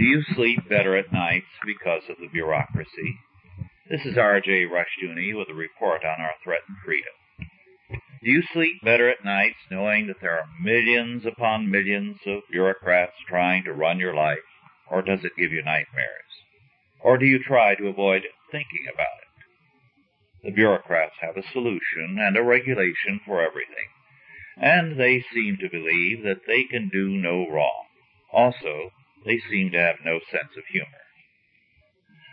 Do you sleep better at nights because of the bureaucracy? This is R.J. Rushdoony with a report on our threatened freedom. Do you sleep better at nights knowing that there are millions upon millions of bureaucrats trying to run your life, or does it give you nightmares? Or do you try to avoid thinking about it? The bureaucrats have a solution and a regulation for everything, and they seem to believe that they can do no wrong. Also, they seem to have no sense of humor.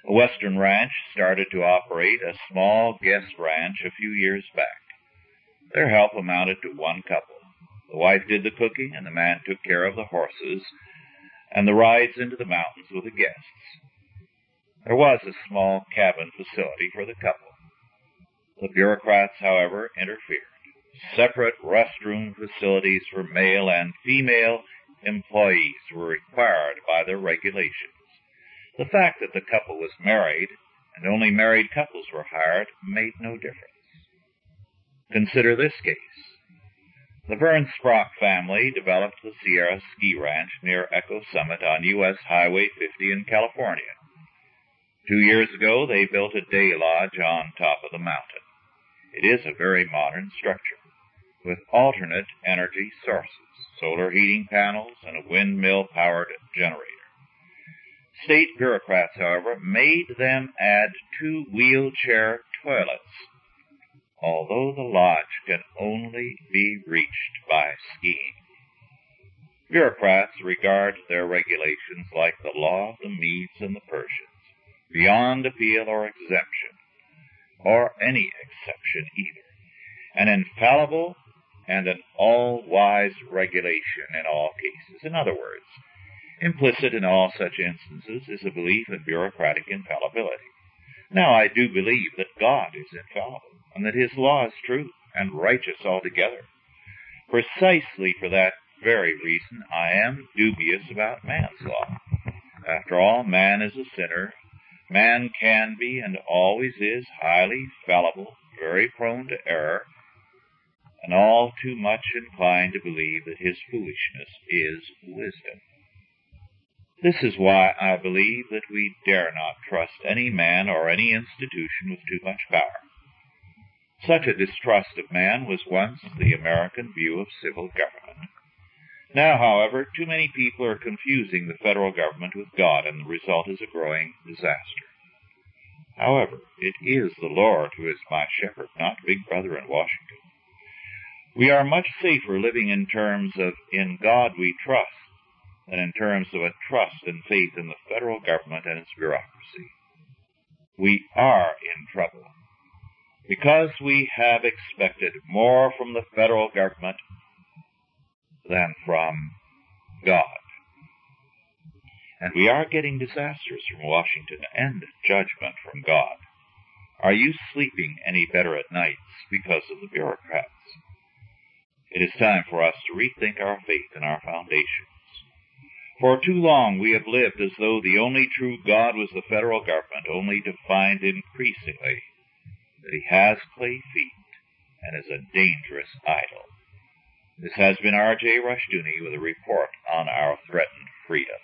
A western ranch started to operate a small guest ranch a few years back. Their help amounted to one couple. The wife did the cooking and the man took care of the horses and the rides into the mountains with the guests. There was a small cabin facility for the couple. The bureaucrats, however, interfered. Separate restroom facilities for male and female employees were required by their regulations. The fact that the couple was married and only married couples were hired made no difference. Consider this case. The Vern Sprock family developed the Sierra Ski Ranch near Echo Summit on U.S. Highway 50 in California. Two years ago, they built a day lodge on top of the mountain. It is a very modern structure with alternate energy sources, solar heating panels, and a windmill powered generator. State bureaucrats, however, made them add two wheelchair toilets, although the lodge can only be reached by skiing. Bureaucrats regard their regulations like the law of the Medes and the Persians, beyond appeal or exemption, or any exception either. An infallible and an all-wise regulation in all cases. In other words, implicit in all such instances is a belief in bureaucratic infallibility. Now, I do believe that God is infallible and that His law is true and righteous altogether. Precisely for that very reason, I am dubious about man's law. After all, man is a sinner. Man can be and always is highly fallible, very prone to error, and all too much inclined to believe that his foolishness is wisdom. This is why I believe that we dare not trust any man or any institution with too much power. Such a distrust of man was once the American view of civil government. Now, however, too many people are confusing the federal government with God, and the result is a growing disaster. However, it is the Lord who is my shepherd, not Big Brother in Washington. We are much safer living in terms of in God we trust than in terms of a trust and faith in the federal government and its bureaucracy. We are in trouble because we have expected more from the federal government than from God. And we are getting disasters from Washington and judgment from God. Are you sleeping any better at nights because of the bureaucrats? It is time for us to rethink our faith and our foundations. For too long we have lived as though the only true God was the federal government, only to find increasingly that he has clay feet and is a dangerous idol. This has been R.J. Rushdoony with a report on our threatened freedom.